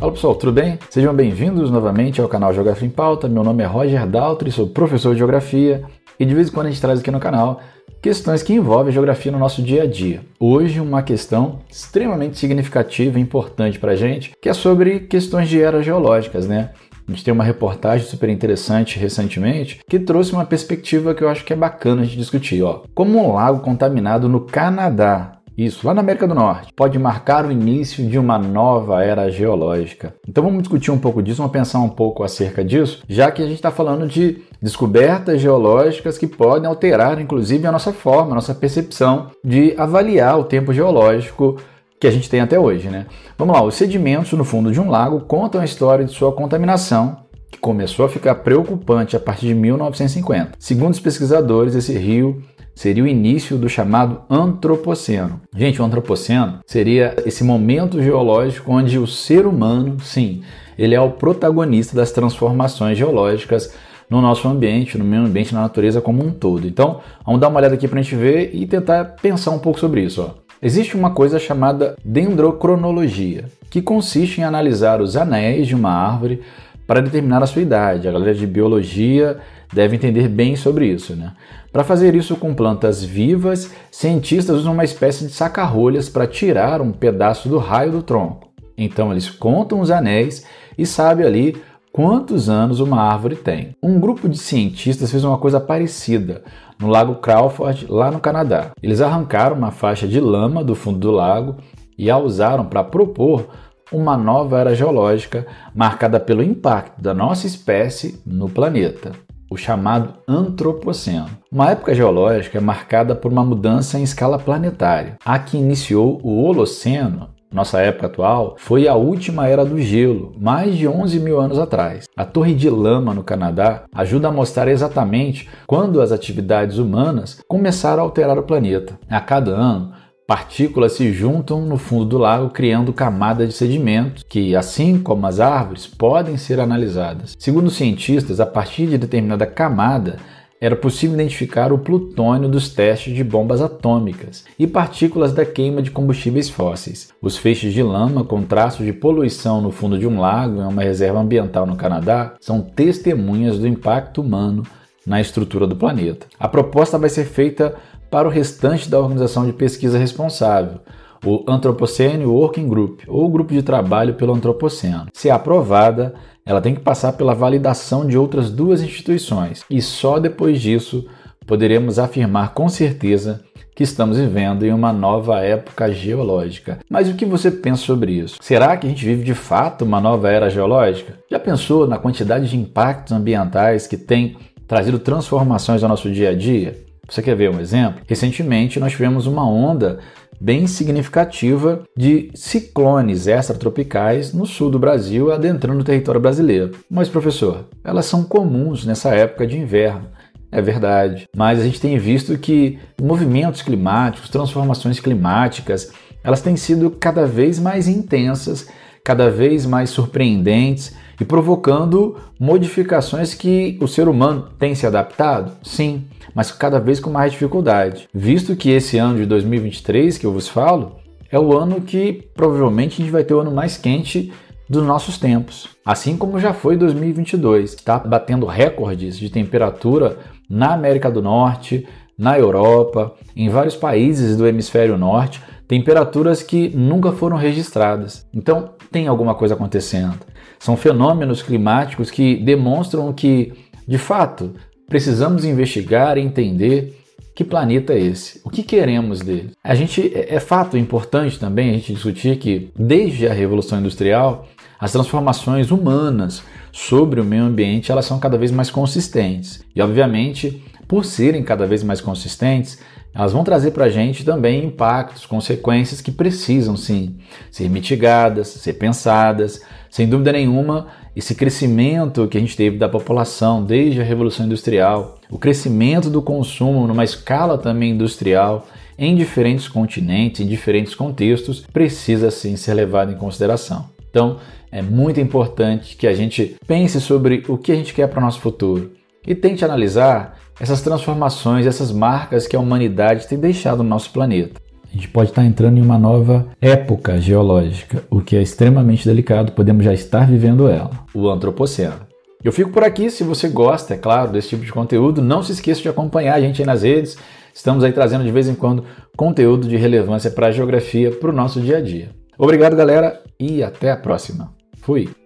Fala pessoal, tudo bem? Sejam bem-vindos novamente ao canal Geografia em Pauta. Meu nome é Roger Daltri, sou professor de Geografia e de vez em quando a gente traz aqui no canal questões que envolvem geografia no nosso dia a dia. Hoje, uma questão extremamente significativa e importante para a gente, que é sobre questões de eras geológicas, né? A gente tem uma reportagem super interessante recentemente que trouxe uma perspectiva que eu acho que é bacana gente discutir. Ó. Como um lago contaminado no Canadá isso, lá na América do Norte, pode marcar o início de uma nova era geológica. Então vamos discutir um pouco disso, vamos pensar um pouco acerca disso, já que a gente está falando de descobertas geológicas que podem alterar, inclusive, a nossa forma, a nossa percepção de avaliar o tempo geológico que a gente tem até hoje, né? Vamos lá, os sedimentos no fundo de um lago contam a história de sua contaminação, que começou a ficar preocupante a partir de 1950. Segundo os pesquisadores, esse rio seria o início do chamado Antropoceno. Gente, o Antropoceno seria esse momento geológico onde o ser humano, sim, ele é o protagonista das transformações geológicas no nosso ambiente, no meio ambiente, na natureza como um todo. Então, vamos dar uma olhada aqui para a gente ver e tentar pensar um pouco sobre isso. Ó. Existe uma coisa chamada dendrocronologia, que consiste em analisar os anéis de uma árvore para determinar a sua idade. A galera de biologia deve entender bem sobre isso. Né? Para fazer isso com plantas vivas, cientistas usam uma espécie de saca-rolhas para tirar um pedaço do raio do tronco. Então eles contam os anéis e sabem ali quantos anos uma árvore tem. Um grupo de cientistas fez uma coisa parecida no Lago Crawford, lá no Canadá. Eles arrancaram uma faixa de lama do fundo do lago e a usaram para propor uma nova era geológica marcada pelo impacto da nossa espécie no planeta o chamado Antropoceno. Uma época geológica é marcada por uma mudança em escala planetária. A que iniciou o Holoceno, nossa época atual, foi a última era do gelo, mais de 11 mil anos atrás. A Torre de Lama, no Canadá, ajuda a mostrar exatamente quando as atividades humanas começaram a alterar o planeta. A cada ano, Partículas se juntam no fundo do lago, criando camadas de sedimentos que, assim como as árvores, podem ser analisadas. Segundo cientistas, a partir de determinada camada, era possível identificar o plutônio dos testes de bombas atômicas e partículas da queima de combustíveis fósseis. Os feixes de lama com traços de poluição no fundo de um lago em uma reserva ambiental no Canadá são testemunhas do impacto humano na estrutura do planeta. A proposta vai ser feita para o restante da organização de pesquisa responsável, o Anthropocene Working Group, ou Grupo de Trabalho pelo Antropoceno. Se aprovada, ela tem que passar pela validação de outras duas instituições, e só depois disso poderemos afirmar com certeza que estamos vivendo em uma nova época geológica. Mas o que você pensa sobre isso? Será que a gente vive de fato uma nova era geológica? Já pensou na quantidade de impactos ambientais que tem trazido transformações ao nosso dia a dia? Você quer ver um exemplo? Recentemente nós tivemos uma onda bem significativa de ciclones extratropicais no sul do Brasil adentrando o território brasileiro. Mas, professor, elas são comuns nessa época de inverno. É verdade, mas a gente tem visto que movimentos climáticos, transformações climáticas, elas têm sido cada vez mais intensas, cada vez mais surpreendentes e provocando modificações que o ser humano tem se adaptado? Sim, mas cada vez com mais dificuldade. Visto que esse ano de 2023 que eu vos falo é o ano que provavelmente a gente vai ter o ano mais quente dos nossos tempos, assim como já foi 2022. Está batendo recordes de temperatura na América do Norte, na Europa, em vários países do hemisfério norte, temperaturas que nunca foram registradas. Então, tem alguma coisa acontecendo. São fenômenos climáticos que demonstram que, de fato, precisamos investigar e entender que planeta é esse? O que queremos dele? A gente é, é fato importante também a gente discutir que desde a revolução industrial as transformações humanas sobre o meio ambiente elas são cada vez mais consistentes e obviamente por serem cada vez mais consistentes elas vão trazer para a gente também impactos, consequências que precisam sim ser mitigadas, ser pensadas. Sem dúvida nenhuma, esse crescimento que a gente teve da população desde a Revolução Industrial, o crescimento do consumo numa escala também industrial em diferentes continentes, em diferentes contextos, precisa sim ser levado em consideração. Então, é muito importante que a gente pense sobre o que a gente quer para o nosso futuro e tente analisar essas transformações, essas marcas que a humanidade tem deixado no nosso planeta. A gente pode estar entrando em uma nova época geológica, o que é extremamente delicado, podemos já estar vivendo ela. O Antropoceno. Eu fico por aqui, se você gosta, é claro, desse tipo de conteúdo, não se esqueça de acompanhar a gente aí nas redes. Estamos aí trazendo de vez em quando conteúdo de relevância para a geografia, para o nosso dia a dia. Obrigado, galera, e até a próxima. Fui!